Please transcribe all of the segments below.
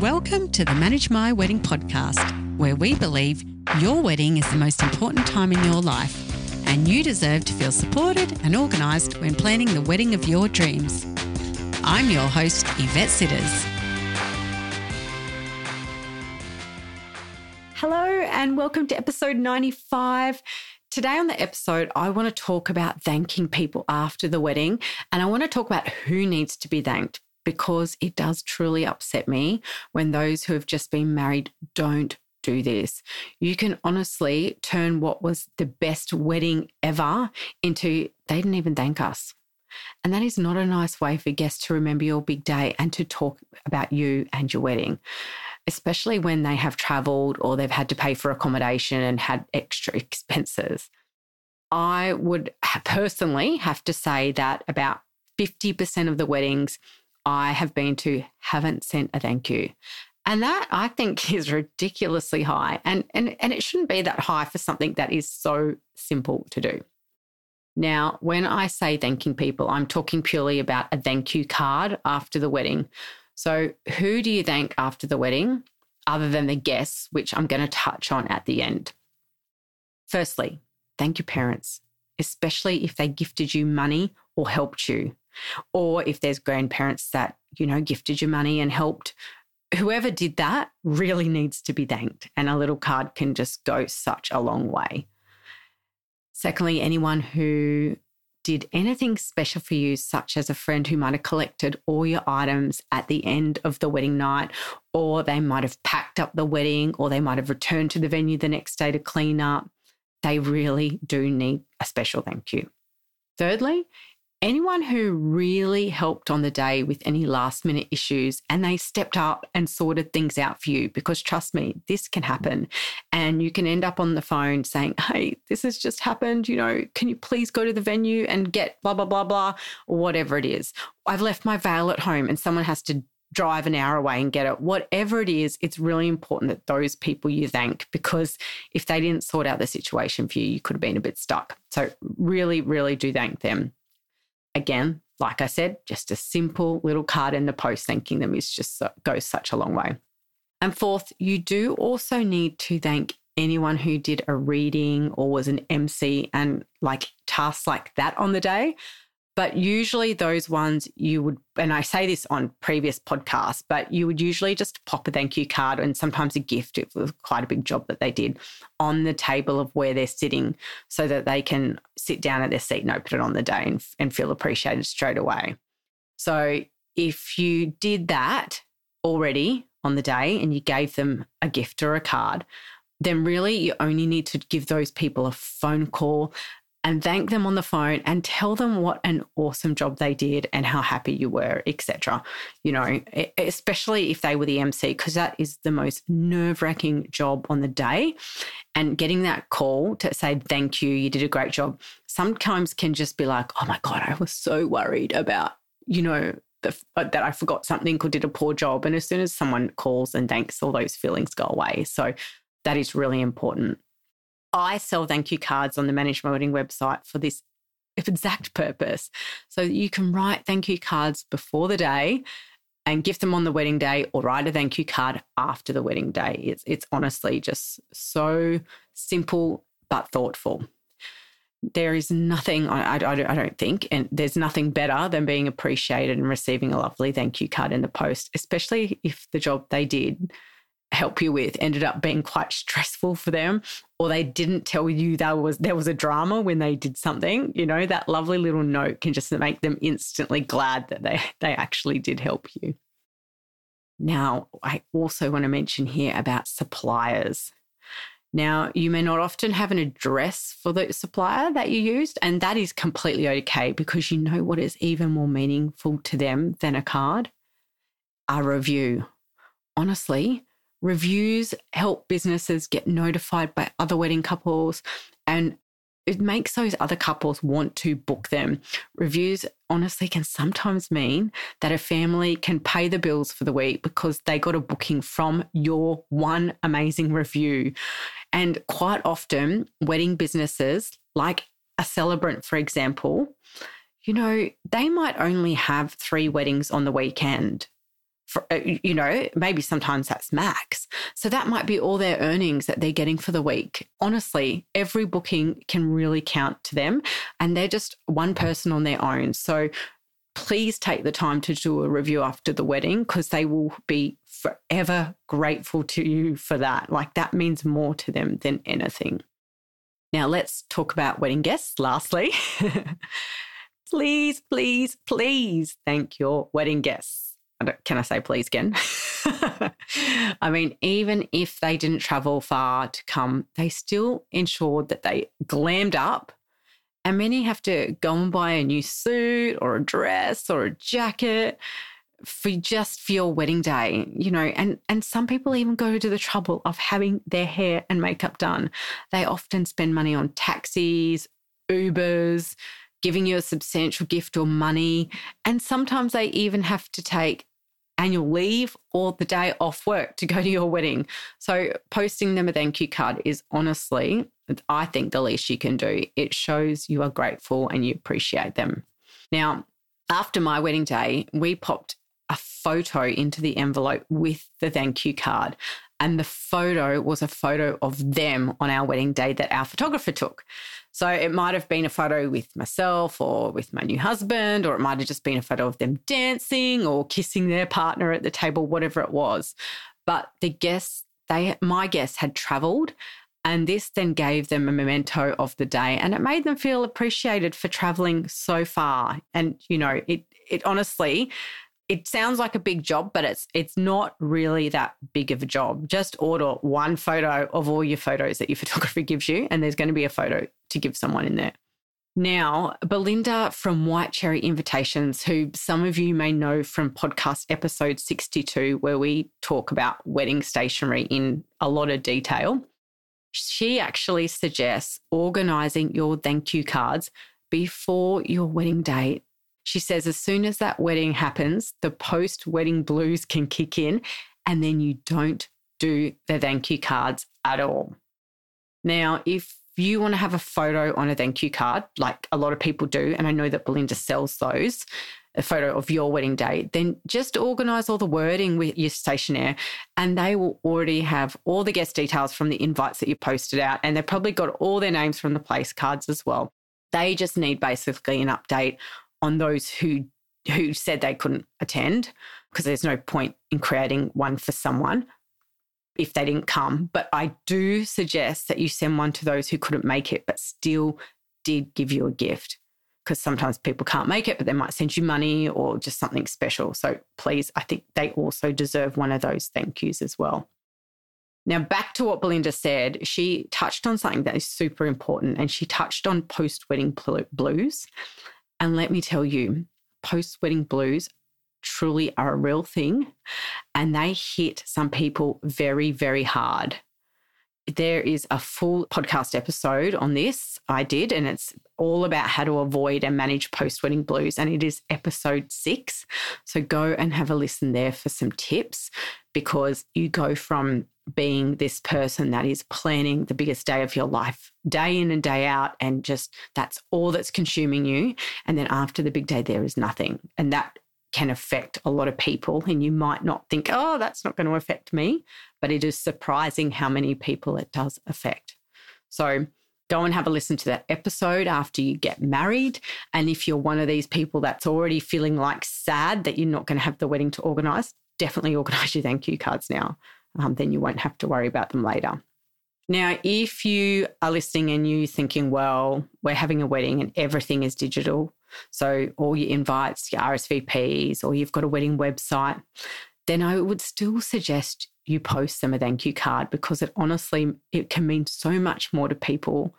Welcome to the Manage My Wedding podcast, where we believe your wedding is the most important time in your life, and you deserve to feel supported and organised when planning the wedding of your dreams. I'm your host, Yvette Sitters. Hello, and welcome to episode 95. Today on the episode, I want to talk about thanking people after the wedding, and I want to talk about who needs to be thanked because it does truly upset me when those who have just been married don't do this. You can honestly turn what was the best wedding ever into they didn't even thank us. And that is not a nice way for guests to remember your big day and to talk about you and your wedding, especially when they have traveled or they've had to pay for accommodation and had extra expenses. I would personally have to say that about 50% of the weddings I have been to haven't sent a thank you. And that I think is ridiculously high. And, and, and it shouldn't be that high for something that is so simple to do. Now, when I say thanking people, I'm talking purely about a thank you card after the wedding. So, who do you thank after the wedding other than the guests, which I'm going to touch on at the end? Firstly, thank your parents, especially if they gifted you money or helped you or if there's grandparents that, you know, gifted you money and helped. Whoever did that really needs to be thanked, and a little card can just go such a long way. Secondly, anyone who did anything special for you, such as a friend who might have collected all your items at the end of the wedding night, or they might have packed up the wedding, or they might have returned to the venue the next day to clean up, they really do need a special thank you. Thirdly, anyone who really helped on the day with any last minute issues and they stepped up and sorted things out for you because trust me this can happen and you can end up on the phone saying hey this has just happened you know can you please go to the venue and get blah blah blah blah or whatever it is i've left my veil at home and someone has to drive an hour away and get it. Whatever it is, it's really important that those people you thank because if they didn't sort out the situation for you, you could have been a bit stuck. So, really, really do thank them. Again, like I said, just a simple little card in the post thanking them is just so, goes such a long way. And fourth, you do also need to thank anyone who did a reading or was an MC and like tasks like that on the day. But usually, those ones you would, and I say this on previous podcasts, but you would usually just pop a thank you card and sometimes a gift. It was quite a big job that they did on the table of where they're sitting so that they can sit down at their seat and open it on the day and, and feel appreciated straight away. So, if you did that already on the day and you gave them a gift or a card, then really you only need to give those people a phone call, and thank them on the phone and tell them what an awesome job they did and how happy you were, etc. You know, especially if they were the MC, because that is the most nerve wracking job on the day. And getting that call to say, thank you, you did a great job, sometimes can just be like, oh my God, I was so worried about, you know, the, uh, that I forgot something or did a poor job. And as soon as someone calls and thanks, all those feelings go away. So that is really important. I sell thank you cards on the Manage My Wedding website for this exact purpose. So you can write thank you cards before the day and gift them on the wedding day or write a thank you card after the wedding day. It's, it's honestly just so simple but thoughtful. There is nothing, I, I, I don't think, and there's nothing better than being appreciated and receiving a lovely thank you card in the post, especially if the job they did help you with ended up being quite stressful for them or they didn't tell you there was there was a drama when they did something you know that lovely little note can just make them instantly glad that they they actually did help you now i also want to mention here about suppliers now, you may not often have an address for the supplier that you used, and that is completely okay because you know what is even more meaningful to them than a card? A review. Honestly, Reviews help businesses get notified by other wedding couples and it makes those other couples want to book them. Reviews honestly can sometimes mean that a family can pay the bills for the week because they got a booking from your one amazing review. And quite often, wedding businesses, like a celebrant, for example, you know, they might only have three weddings on the weekend For, uh, you know, maybe sometimes that's max. So that might be all their earnings that they're getting for the week. Honestly, every booking can really count to them, and they're just one person on their own. So please take the time to do a review after the wedding because they will be forever grateful to you for that. Like that means more to them than anything. Now, let's talk about wedding guests lastly. please, please, please thank your wedding guests. Can I say please again? I mean, even if they didn't travel far to come, they still ensured that they glammed up and many have to go and buy a new suit or a dress or a jacket for just for your wedding day, you know, and and some people even go to the trouble of having their hair and makeup done. They often spend money on taxis, Ubers, giving you a substantial gift or money, and sometimes they even have to take annual leave or the day off work to go to your wedding. So posting them a thank you card is honestly I think the least you can do. It shows you are grateful and you appreciate them. Now, after my wedding day, we popped a photo into the envelope with the thank you card. And the photo was a photo of them on our wedding day that our photographer took. So it might have been a photo with myself or with my new husband, or it might have just been a photo of them dancing or kissing their partner at the table, whatever it was. But the guests, they my guests had traveled and this then gave them a memento of the day and it made them feel appreciated for traveling so far. And, you know, it, it honestly, it sounds like a big job, but it's it's not really that big of a job. Just order one photo of all your photos that your photographer gives you, and there's going to be a photo to give someone in there. Now, Belinda from White Cherry Invitations, who some of you may know from podcast episode 62, where we talk about wedding stationery in a lot of detail, she actually suggests organizing your thank you cards before your wedding date. She says as soon as that wedding happens, the post wedding blues can kick in, and then you don't do the thank you cards at all. Now, if you want to have a photo on a thank you card, like a lot of people do, and I know that Belinda sells those, a photo of your wedding day, then just organize all the wording with your stationery and they will already have all the guest details from the invites that you posted out. And they've probably got all their names from the place cards as well. They just need basically an update on those who who said they couldn't attend because there's no point in creating one for someone if they didn't come. But I do suggest that you send one to those who couldn't make it but still did give you a gift because sometimes people can't make it, but they might send you money or just something special. So please, I think they also deserve one of those thank yous as well. Now, back to what Belinda said, she touched on something that is super important and she touched on post wedding blues. And let me tell you, post wedding blues truly are a real thing and they hit some people very, very hard. There is a full podcast episode on this. I did, and it's all about how to avoid and manage post wedding blues. And it is episode six. So go and have a listen there for some tips because you go from being this person that is planning the biggest day of your life, day in and day out, and just that's all that's consuming you. And then after the big day, there is nothing. And that can affect a lot of people. And you might not think, oh, that's not going to affect me. But it is surprising how many people it does affect. So go and have a listen to that episode after you get married. And if you're one of these people that's already feeling like sad that you're not going to have the wedding to organize, definitely organize your thank you cards now. Um, then you won't have to worry about them later. Now, if you are listening and you're thinking, well, we're having a wedding and everything is digital, so all your invites, your RSVPs, or you've got a wedding website, then I would still suggest you post them a thank you card because it honestly it can mean so much more to people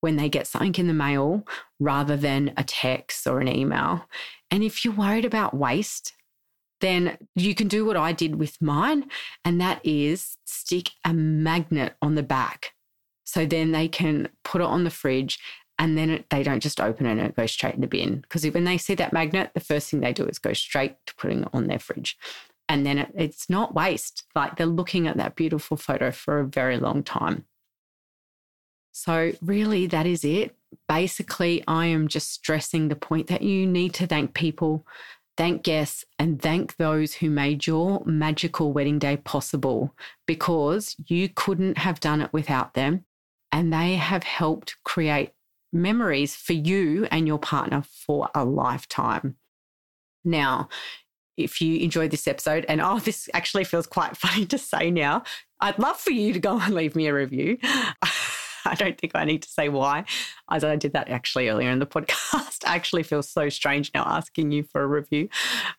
when they get something in the mail rather than a text or an email. And if you're worried about waste, then you can do what I did with mine, and that is stick a magnet on the back. So then they can put it on the fridge and then it, they don't just open it and it goes straight in the bin. Because when they see that magnet, the first thing they do is go straight to putting it on their fridge. And then it, it's not waste. Like they're looking at that beautiful photo for a very long time. So, really, that is it. Basically, I am just stressing the point that you need to thank people Thank guests and thank those who made your magical wedding day possible because you couldn't have done it without them. And they have helped create memories for you and your partner for a lifetime. Now, if you enjoyed this episode, and oh, this actually feels quite funny to say now, I'd love for you to go and leave me a review. I don't think I need to say why, as I did that actually earlier in the podcast. I actually feel so strange now asking you for a review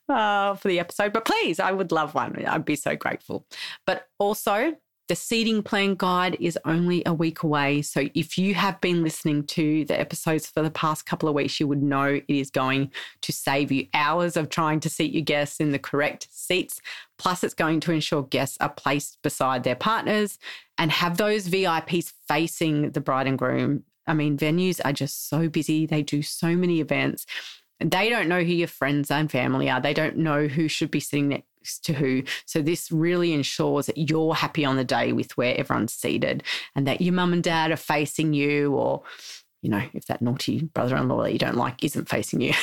uh, for the episode, but please, I would love one. I'd be so grateful. But also, the seating plan guide is only a week away. So if you have been listening to the episodes for the past couple of weeks, you would know it is going to save you hours of trying to seat your guests in the correct seats. Plus, it's going to ensure guests are placed beside their partners and have those VIPs facing the bride and groom. I mean, venues are just so busy, they do so many events. They don't know who your friends and family are. They don't know who should be sitting next to who. So this really ensures that you're happy on the day with where everyone's seated and that your mum and dad are facing you or, you know, if that naughty brother-in-law that you don't like isn't facing you.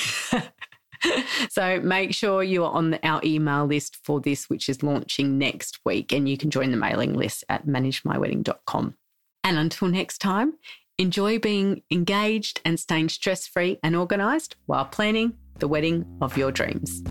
so make sure you are on our email list for this, which is launching next week. And you can join the mailing list at managemywedding.com. And until next time, enjoy being engaged and staying stress free and organized while planning the wedding of your dreams.